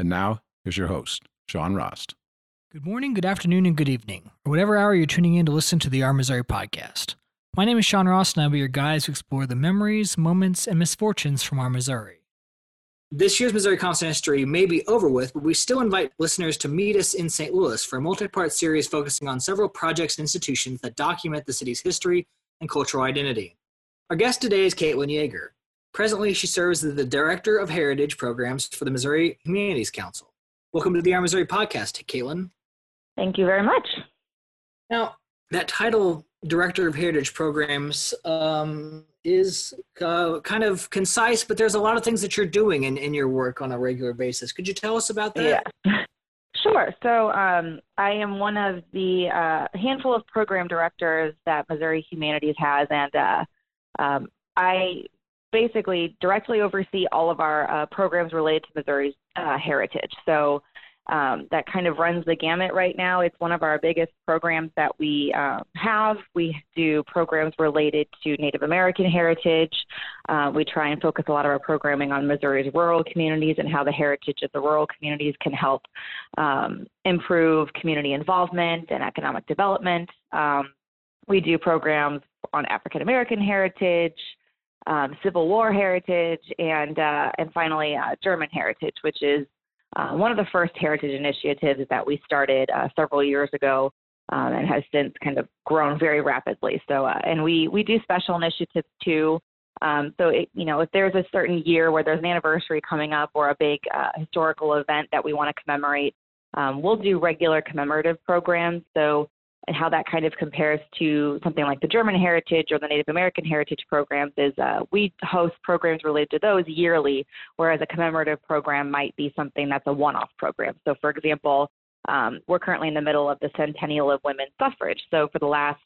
And now, here's your host, Sean Rost. Good morning, good afternoon, and good evening, or whatever hour you're tuning in to listen to the Our Missouri podcast. My name is Sean Rost, and I'll be your guide to explore the memories, moments, and misfortunes from our Missouri. This year's Missouri Conference on History may be over with, but we still invite listeners to meet us in St. Louis for a multi part series focusing on several projects and institutions that document the city's history and cultural identity. Our guest today is Caitlin Yeager. Presently, she serves as the Director of Heritage Programs for the Missouri Humanities Council. Welcome to the Our Missouri podcast, Caitlin. Thank you very much. Now, that title, Director of Heritage Programs, um, is uh, kind of concise, but there's a lot of things that you're doing in, in your work on a regular basis. Could you tell us about that? Yeah. Sure. So um, I am one of the uh, handful of program directors that Missouri Humanities has, and uh, um, I basically directly oversee all of our uh, programs related to Missouri's uh, heritage. So um, that kind of runs the gamut right now. It's one of our biggest programs that we uh, have. We do programs related to Native American heritage. Uh, we try and focus a lot of our programming on Missouri's rural communities and how the heritage of the rural communities can help um, improve community involvement and economic development. Um, we do programs on African American heritage, um, Civil War heritage, and uh, and finally uh, German heritage, which is uh, one of the first heritage initiatives that we started uh, several years ago, um, and has since kind of grown very rapidly. So, uh, and we we do special initiatives too. Um, so, it, you know, if there's a certain year where there's an anniversary coming up or a big uh, historical event that we want to commemorate, um, we'll do regular commemorative programs. So and how that kind of compares to something like the German heritage or the Native American heritage programs is uh, we host programs related to those yearly, whereas a commemorative program might be something that's a one off program. So, for example, um, we're currently in the middle of the centennial of women's suffrage. So, for the last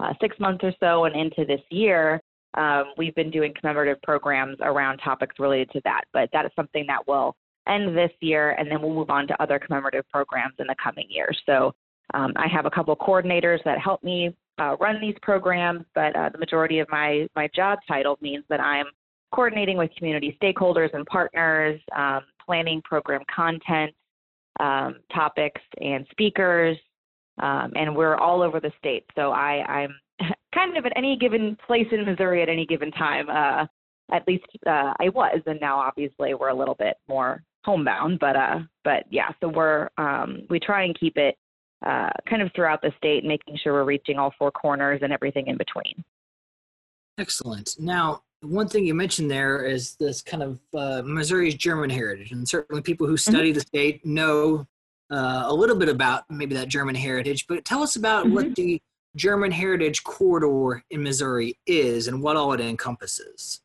uh, six months or so and into this year, um, we've been doing commemorative programs around topics related to that. But that is something that will end this year, and then we'll move on to other commemorative programs in the coming years. So um, I have a couple of coordinators that help me uh, run these programs, but uh, the majority of my, my job title means that I'm coordinating with community stakeholders and partners, um, planning program content, um, topics, and speakers. Um, and we're all over the state. So I, I'm kind of at any given place in Missouri at any given time. Uh, at least uh, I was, and now obviously we're a little bit more homebound. But uh, but yeah, so we're um, we try and keep it uh, kind of throughout the state, making sure we're reaching all four corners and everything in between. Excellent. Now, one thing you mentioned there is this kind of uh, Missouri's German heritage, and certainly people who mm-hmm. study mm-hmm. the state know uh, a little bit about maybe that German heritage. But tell us about mm-hmm. what the German Heritage Corridor in Missouri is and what all it encompasses.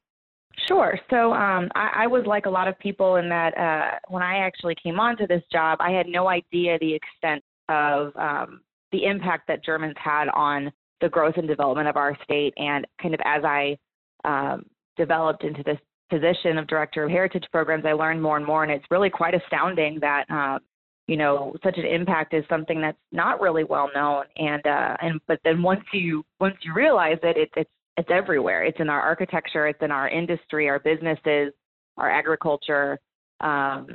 Sure. So um, I, I, was like a lot of people in that uh, when I actually came onto this job, I had no idea the extent of um, the impact that Germans had on the growth and development of our state. And kind of as I um, developed into this position of director of heritage programs, I learned more and more, and it's really quite astounding that uh, you know such an impact is something that's not really well known. And uh, and but then once you once you realize it, it it's it's everywhere. It's in our architecture, it's in our industry, our businesses, our agriculture, um,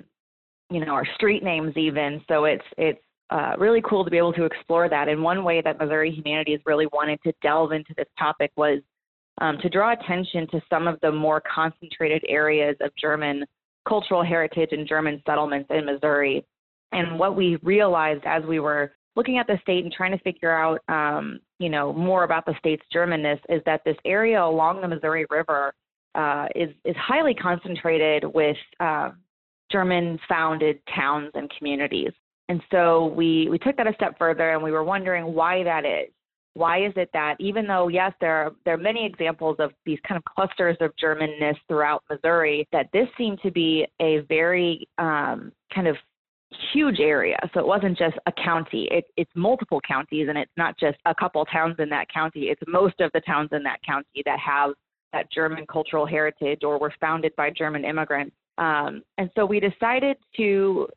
you know, our street names even. So it's it's uh, really cool to be able to explore that. And one way that Missouri Humanities really wanted to delve into this topic was um, to draw attention to some of the more concentrated areas of German cultural heritage and German settlements in Missouri. And what we realized as we were looking at the state and trying to figure out, um, you know, more about the state's Germanness is that this area along the Missouri River uh, is is highly concentrated with uh, German-founded towns and communities. And so we, we took that a step further and we were wondering why that is. why is it that even though yes there are there are many examples of these kind of clusters of germanness throughout missouri that this seemed to be a very um, kind of huge area. So it wasn't just a county. It, it's multiple counties and it's not just a couple towns in that county. It's most of the towns in that county that have that german cultural heritage or were founded by german immigrants. Um, and so we decided to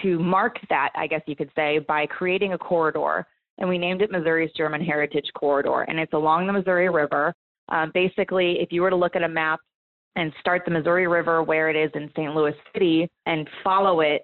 to mark that i guess you could say by creating a corridor and we named it Missouri's German Heritage Corridor. And it's along the Missouri River. Um, basically, if you were to look at a map and start the Missouri River where it is in St. Louis City and follow it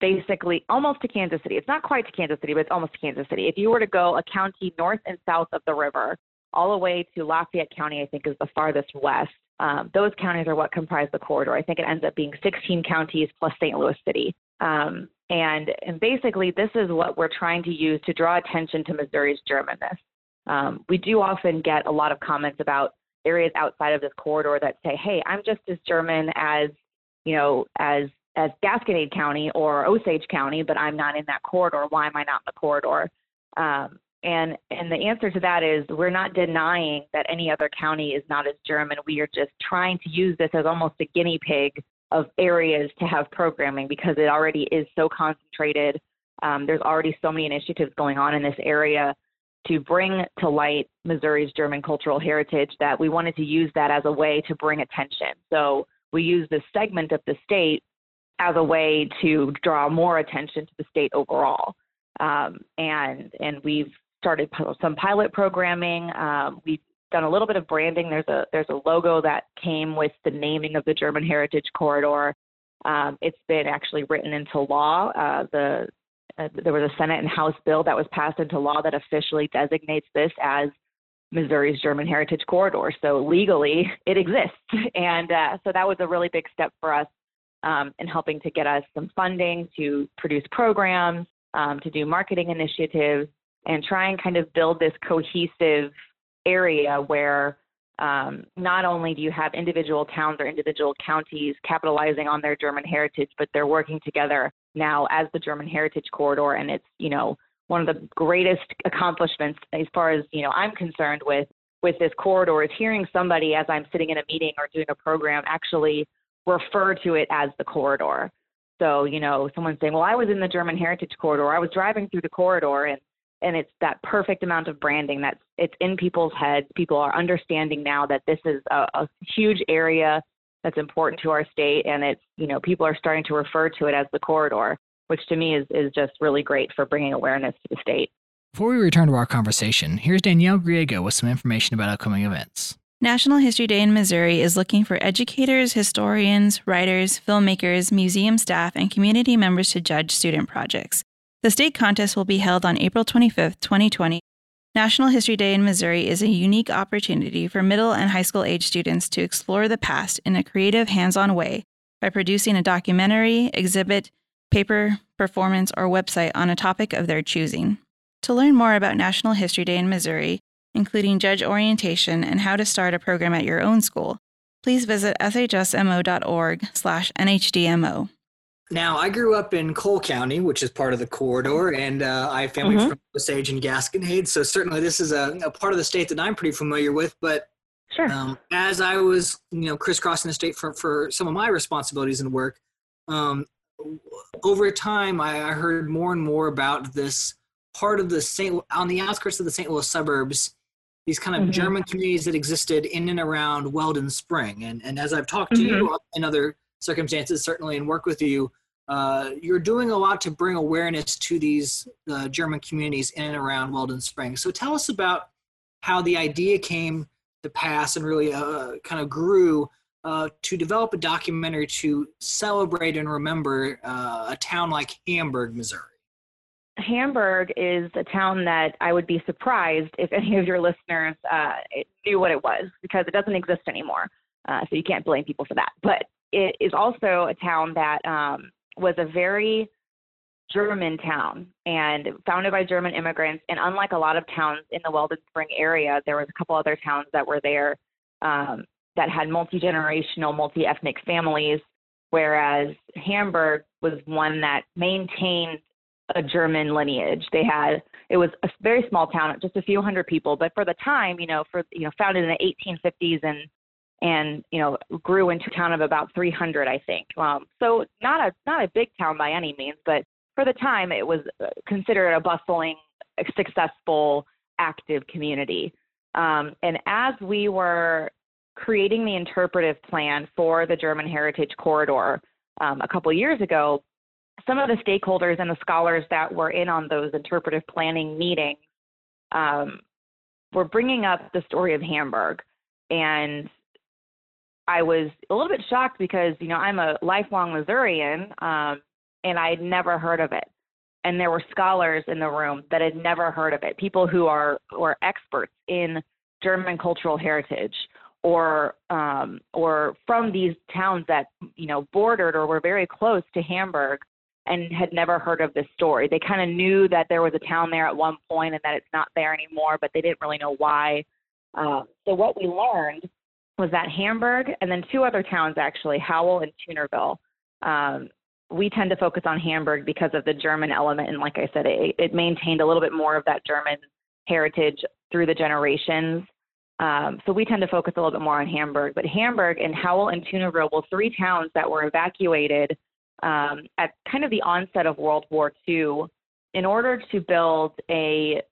basically almost to Kansas City. It's not quite to Kansas City, but it's almost to Kansas City. If you were to go a county north and south of the river, all the way to Lafayette County, I think is the farthest west. Um, those counties are what comprise the corridor. I think it ends up being 16 counties plus St. Louis City. Um, and, and basically, this is what we're trying to use to draw attention to Missouri's Germanness. Um, we do often get a lot of comments about areas outside of this corridor that say, "Hey, I'm just as German as you know as as Gasconade County or Osage County, but I'm not in that corridor. Why am I not in the corridor?" Um, and and the answer to that is we're not denying that any other county is not as German. We are just trying to use this as almost a guinea pig of areas to have programming because it already is so concentrated. Um, there's already so many initiatives going on in this area to bring to light Missouri's German cultural heritage that we wanted to use that as a way to bring attention. So we use this segment of the state as a way to draw more attention to the state overall. Um, and and we've started some pilot programming. Um, we've done a little bit of branding. There's a there's a logo that came with the naming of the German Heritage Corridor. Um, it's been actually written into law. Uh, the uh, there was a Senate and House bill that was passed into law that officially designates this as Missouri's German Heritage Corridor. So legally, it exists, and uh, so that was a really big step for us um, in helping to get us some funding to produce programs, um, to do marketing initiatives, and try and kind of build this cohesive area where um, not only do you have individual towns or individual counties capitalizing on their German heritage, but they're working together now as the German Heritage Corridor, and it's you know one of the greatest accomplishments as far as you know I'm concerned with with this corridor is hearing somebody as I'm sitting in a meeting or doing a program actually refer to it as the corridor. So you know someone saying, well, I was in the German Heritage Corridor, I was driving through the corridor, and and it's that perfect amount of branding that's it's in people's heads. People are understanding now that this is a, a huge area that's important to our state, and it's you know people are starting to refer to it as the corridor, which to me is is just really great for bringing awareness to the state. Before we return to our conversation, here's Danielle Griego with some information about upcoming events. National History Day in Missouri is looking for educators, historians, writers, filmmakers, museum staff, and community members to judge student projects. The state contest will be held on April 25, 2020. National History Day in Missouri is a unique opportunity for middle and high school age students to explore the past in a creative, hands on way by producing a documentary, exhibit, paper, performance, or website on a topic of their choosing. To learn more about National History Day in Missouri, including judge orientation and how to start a program at your own school, please visit shsmo.org/nhdmo. Now, I grew up in Cole County, which is part of the corridor, and uh, I have family mm-hmm. from Osage and Gasconade. So certainly, this is a, a, part of the state that I'm pretty familiar with. But sure. um, as I was, you know, crisscrossing the state for for some of my responsibilities and work, um, over time, I, I, heard more and more about this part of the St. on the outskirts of the St. Louis suburbs. These kind of mm-hmm. German communities that existed in and around Weldon Spring, and and as I've talked to mm-hmm. you in other circumstances, certainly, and work with you, uh, you're doing a lot to bring awareness to these uh, German communities in and around Weldon Springs. So tell us about how the idea came to pass and really uh, kind of grew uh, to develop a documentary to celebrate and remember uh, a town like Hamburg, Missouri. Hamburg is a town that I would be surprised if any of your listeners uh, knew what it was because it doesn't exist anymore. so you can't blame people for that. But it is also a town that um, was a very German town and founded by German immigrants. And unlike a lot of towns in the Weldon Spring area, there was a couple other towns that were there um, that had multi generational, multi ethnic families. Whereas Hamburg was one that maintained a German lineage. They had it was a very small town, just a few hundred people, but for the time, you know, for you know, founded in the 1850s and and you know grew into a town of about 300, I think. Um, so not a not a big town by any means, but for the time, it was uh, considered a bustling, successful, active community. Um, and as we were creating the interpretive plan for the German Heritage Corridor um, a couple years ago, some of the stakeholders and the scholars that were in on those interpretive planning meetings um, were bringing up the story of Hamburg. And I was a little bit shocked because, you know, I'm a lifelong Missourian um, and I had never heard of it. And there were scholars in the room that had never heard of it, people who are were experts in German cultural heritage or um, or from these towns that you know bordered or were very close to Hamburg and had never heard of this story. They kind of knew that there was a town there at one point and that it's not there anymore, but they didn't really know why. Um, so what we learned was that Hamburg and then two other towns actually, Howell and Toonerville. Um, we tend to focus on Hamburg because of the German element, and like I said, it, it maintained a little bit more of that German heritage through the generations. Um, so we tend to focus a little bit more on Hamburg. But Hamburg and Howell and Toonerville were three towns that were evacuated um, at kind of the onset of World War II in order to build a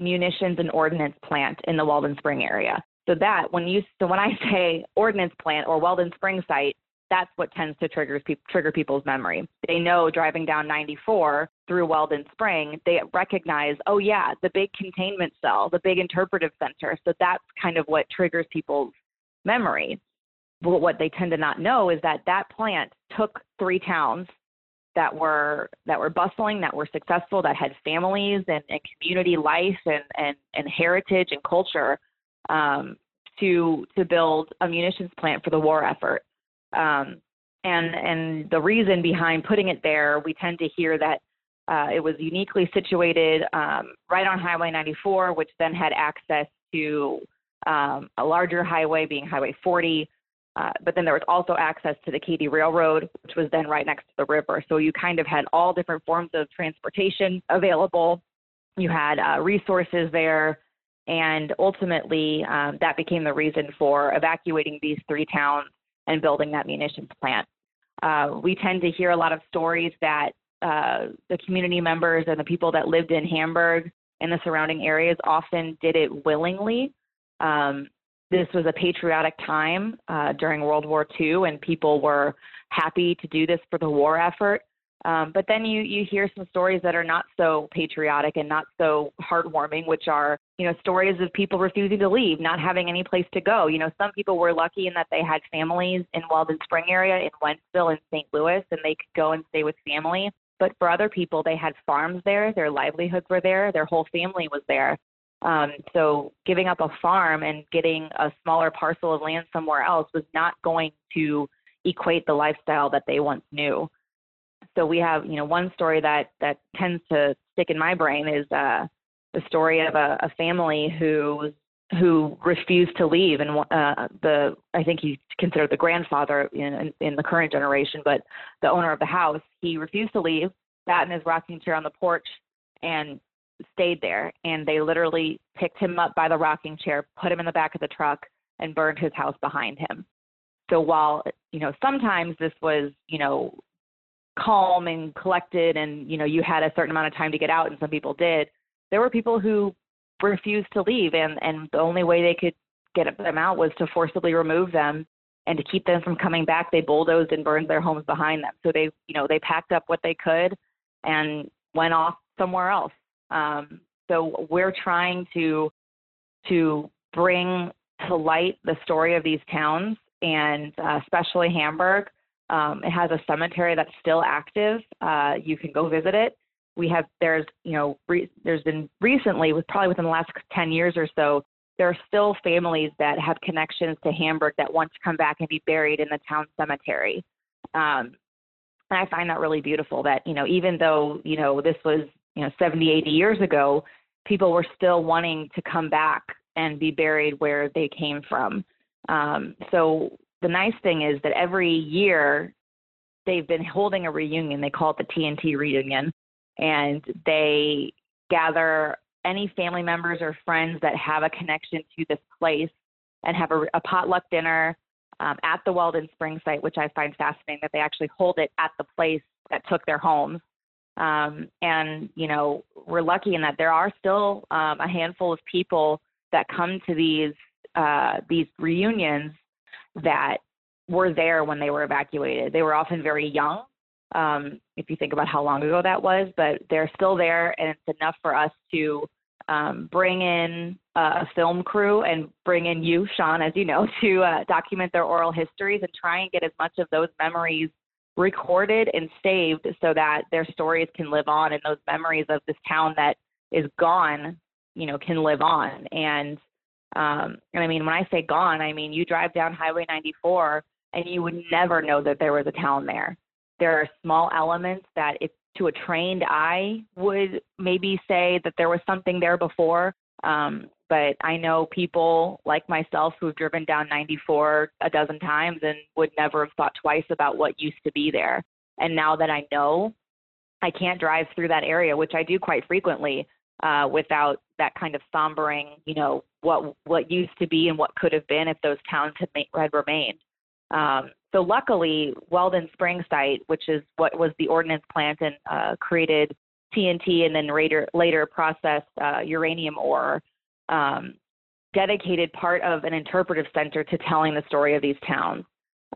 munitions and ordnance plant in the Weldon Spring area. So that when you so when I say ordnance plant or Weldon Spring site, that's what tends to trigger, trigger people's memory. They know driving down 94 through Weldon Spring, they recognize, oh yeah, the big containment cell, the big interpretive center. So that's kind of what triggers people's memory. But what they tend to not know is that that plant took three towns that were that were bustling, that were successful, that had families and, and community life and, and, and heritage and culture um, to to build a munitions plant for the war effort. Um, and and the reason behind putting it there, we tend to hear that uh, it was uniquely situated um, right on Highway 94, which then had access to um, a larger highway, being Highway 40. Uh, but then there was also access to the Katy Railroad, which was then right next to the river. So you kind of had all different forms of transportation available. You had uh, resources there, and ultimately um, that became the reason for evacuating these three towns and building that munitions plant. Uh, we tend to hear a lot of stories that uh, the community members and the people that lived in Hamburg and the surrounding areas often did it willingly. Um, this was a patriotic time uh, during World War II, and people were happy to do this for the war effort. Um, but then you you hear some stories that are not so patriotic and not so heartwarming, which are you know stories of people refusing to leave, not having any place to go. You know, some people were lucky in that they had families in Weldon Spring area, in Wentzville, in St. Louis, and they could go and stay with family. But for other people, they had farms there, their livelihoods were there, their whole family was there. Um, so giving up a farm and getting a smaller parcel of land somewhere else was not going to equate the lifestyle that they once knew so we have you know one story that that tends to stick in my brain is uh, the story of a, a family who who refused to leave and uh, the I think he's considered the grandfather in, in, in the current generation, but the owner of the house he refused to leave, sat in his rocking chair on the porch, and stayed there. And they literally picked him up by the rocking chair, put him in the back of the truck, and burned his house behind him. So while you know sometimes this was you know calm and collected and you know you had a certain amount of time to get out and some people did there were people who refused to leave and and the only way they could get them out was to forcibly remove them and to keep them from coming back. They bulldozed and burned their homes behind them. So they you know they packed up what they could and went off somewhere else. Um, so we're trying to to bring to light the story of these towns and uh, especially hamburg um, it has a cemetery that's still active. Uh, you can go visit it. We have there's you know re, there's been recently with probably within the last 10 years or so there are still families that have connections to Hamburg that want to come back and be buried in the town cemetery. Um, and I find that really beautiful that you know even though you know this was you know 70 80 years ago people were still wanting to come back and be buried where they came from um, so the nice thing is that every year they've been holding a reunion. They call it the TNT reunion. and they gather any family members or friends that have a connection to this place and have a, a potluck dinner um, at the Weldon Spring site, which I find fascinating that they actually hold it at the place that took their homes. Um, and you know, we're lucky in that there are still um, a handful of people that come to these uh, these reunions that were there when they were evacuated. They were often very young, um, if you think about how long ago that was, but they're still there, and it's enough for us to um, bring in a film crew and bring in you, Sean, as you know, to uh, document their oral histories and try and get as much of those memories recorded and saved so that their stories can live on and those memories of this town that is gone, you know, can live on. And um, and I mean, when I say gone, I mean you drive down Highway 94 and you would never know that there was a town there. There are small elements that, if to a trained eye, would maybe say that there was something there before. Um, but I know people like myself who've driven down 94 a dozen times and would never have thought twice about what used to be there. And now that I know, I can't drive through that area, which I do quite frequently, uh, without that kind of sombering, you know, what what used to be and what could have been if those towns had, made, had remained. Um, so luckily, Weldon Spring site, which is what was the ordnance plant and uh, created TNT and then later later processed uh, uranium ore, um, dedicated part of an interpretive center to telling the story of these towns.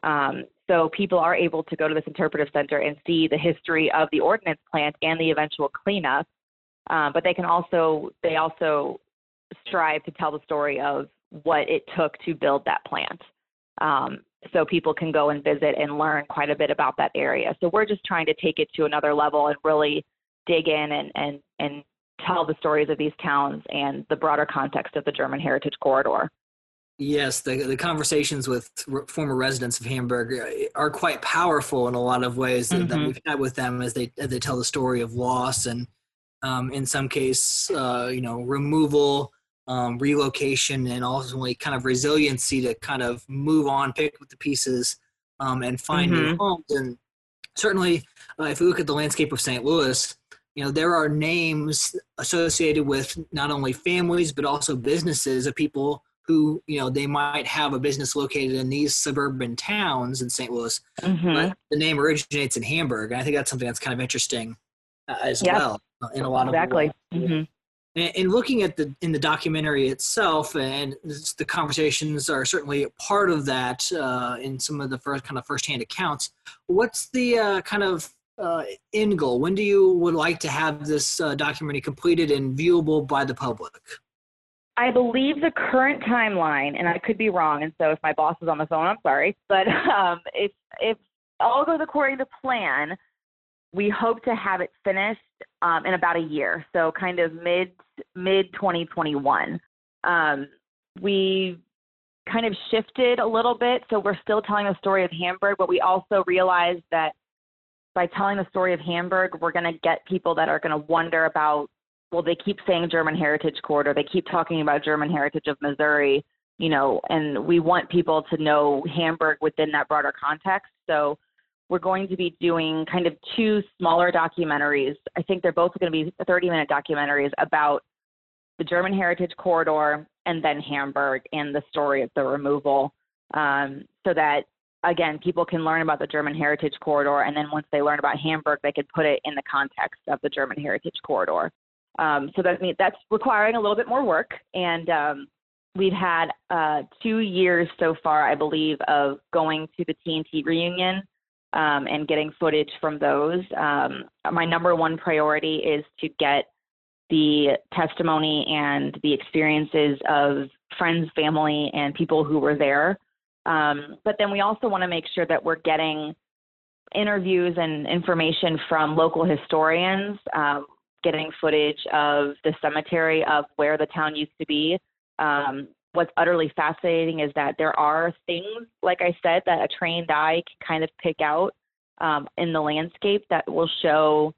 Um, so people are able to go to this interpretive center and see the history of the ordnance plant and the eventual cleanup. Uh, but they can also they also strive to tell the story of what it took to build that plant. Um, so people can go and visit and learn quite a bit about that area. So we're just trying to take it to another level and really dig in and and and tell the stories of these towns and the broader context of the German Heritage Corridor. Yes, the, the conversations with former residents of Hamburg uh, are quite powerful in a lot of ways that, mm-hmm. that we've had with them as they as they tell the story of loss and um, in some case, uh, you know, removal um, relocation and ultimately kind of resiliency to kind of move on, pick up the pieces, um, and find mm-hmm. new homes. And certainly, uh, if we look at the landscape of St. Louis, you know there are names associated with not only families but also businesses of people who you know they might have a business located in these suburban towns in St. Louis, mm-hmm. but the name originates in Hamburg. And I think that's something that's kind of interesting uh, as yep. well in a lot exactly. of exactly. Mm-hmm and, looking at the in the documentary itself and the conversations are certainly part of that uh, in some of the first kind of firsthand accounts what's the uh, kind of uh, end goal when do you would like to have this uh, documentary completed and viewable by the public I believe the current timeline, and I could be wrong, and so if my boss is on the phone, I'm sorry. But um, if if all goes according to plan, we hope to have it finished um, in about a year, so kind of mid mid 2021. Um, we kind of shifted a little bit, so we're still telling the story of Hamburg, but we also realized that by telling the story of Hamburg, we're going to get people that are going to wonder about. Well, they keep saying German Heritage Corridor. They keep talking about German heritage of Missouri, you know, and we want people to know Hamburg within that broader context. So we're going to be doing kind of two smaller documentaries. I think they're both going to be 30 minute documentaries about the German Heritage Corridor and then Hamburg and the story of the removal. Um, so that, again, people can learn about the German Heritage Corridor. And then once they learn about Hamburg, they can put it in the context of the German Heritage Corridor. Um, so that, that's requiring a little bit more work. And um, we've had uh, two years so far, I believe, of going to the TNT reunion um, and getting footage from those. Um, my number one priority is to get the testimony and the experiences of friends, family, and people who were there. Um, but then we also want to make sure that we're getting interviews and information from local historians, um, getting footage of the cemetery of where the town used to be, um, what's utterly fascinating is that there are things, like I said, that a trained eye can kind of pick out um, in the landscape that will show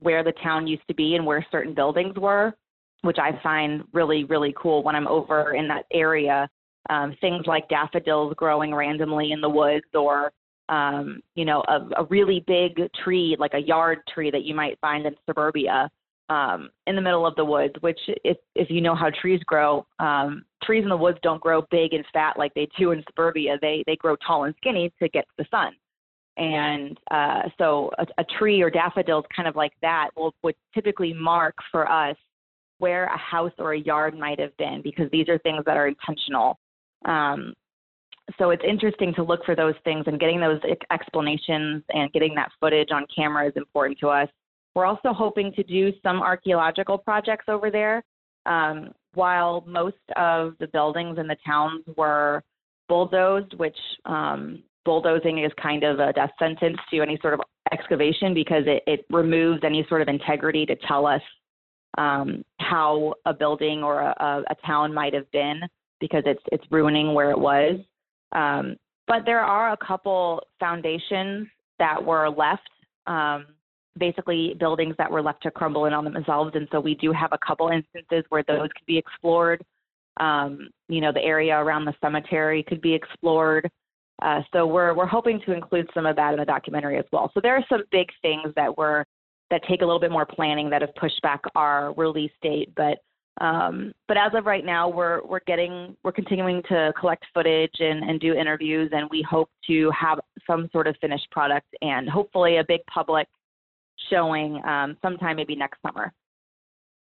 where the town used to be and where certain buildings were, which I find really, really cool when I'm over in that area. Um, things like daffodils growing randomly in the woods or um, you know, a, a really big tree, like a yard tree that you might find in suburbia, um, in the middle of the woods. Which, if if you know how trees grow, um, trees in the woods don't grow big and fat like they do in suburbia. They they grow tall and skinny to get the sun. And uh, so a, a tree or daffodils, kind of like that, will would typically mark for us where a house or a yard might have been because these are things that are intentional. Um, so it's interesting to look for those things and getting those explanations and getting that footage on camera is important to us. We're also hoping to do some archaeological projects over there. Um, while most of the buildings in the towns were bulldozed, which um, bulldozing is kind of a death sentence to any sort of excavation because it, it removes any sort of integrity to tell us um, how a building or a, a, town might have been because it's it's ruining where it was. Um, but there are a couple foundations that were left, um, basically buildings that were left to crumble in on themselves. And so we do have a couple instances where those could be explored. Um, you know, the area around the cemetery could be explored. Uh, so we're we're hoping to include some of that in the documentary as well. So there are some big things that were that take a little bit more planning that have pushed back our release date, but um, but as of right now, we're we're getting we're continuing to collect footage and, and do interviews, and we hope to have some sort of finished product and hopefully a big public showing um, sometime maybe next summer.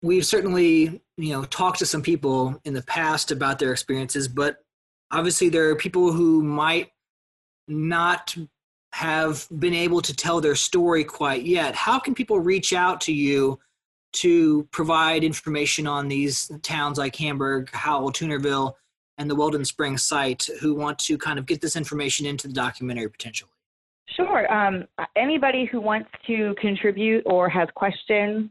We've certainly you know talked to some people in the past about their experiences, but obviously there are people who might not have been able to tell their story quite yet. How can people reach out to you? to provide information on these towns like Hamburg, Howell, Toonerville, and the Weldon Springs site who want to kind of get this information into the documentary potentially? Sure. Um, anybody who wants to contribute or has questions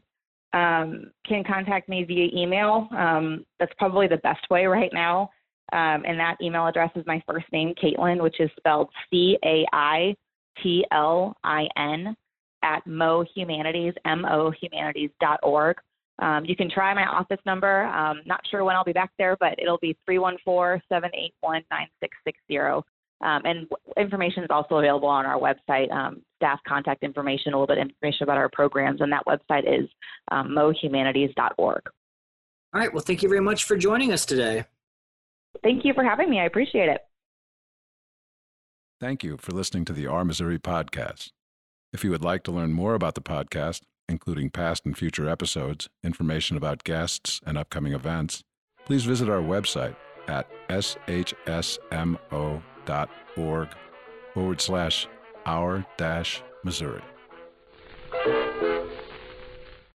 um, can contact me via email. Um, that's probably the best way right now. Um, and that email address is my first name, Caitlin, which is spelled C A I T L I N at mohumanities, mohumanities.org. Um, you can try my office number. Um, not sure when I'll be back there, but it'll be 314 781 9660. Um, and information is also available on our website, um, staff contact information, a little bit of information about our programs, and that website is um, mohumanities.org. All right. Well, thank you very much for joining us today. Thank you for having me. I appreciate it. Thank you for listening to the Our Missouri podcast. If you would like to learn more about the podcast, including past and future episodes, information about guests, and upcoming events, please visit our website at shsmo.org forward slash our dash Missouri.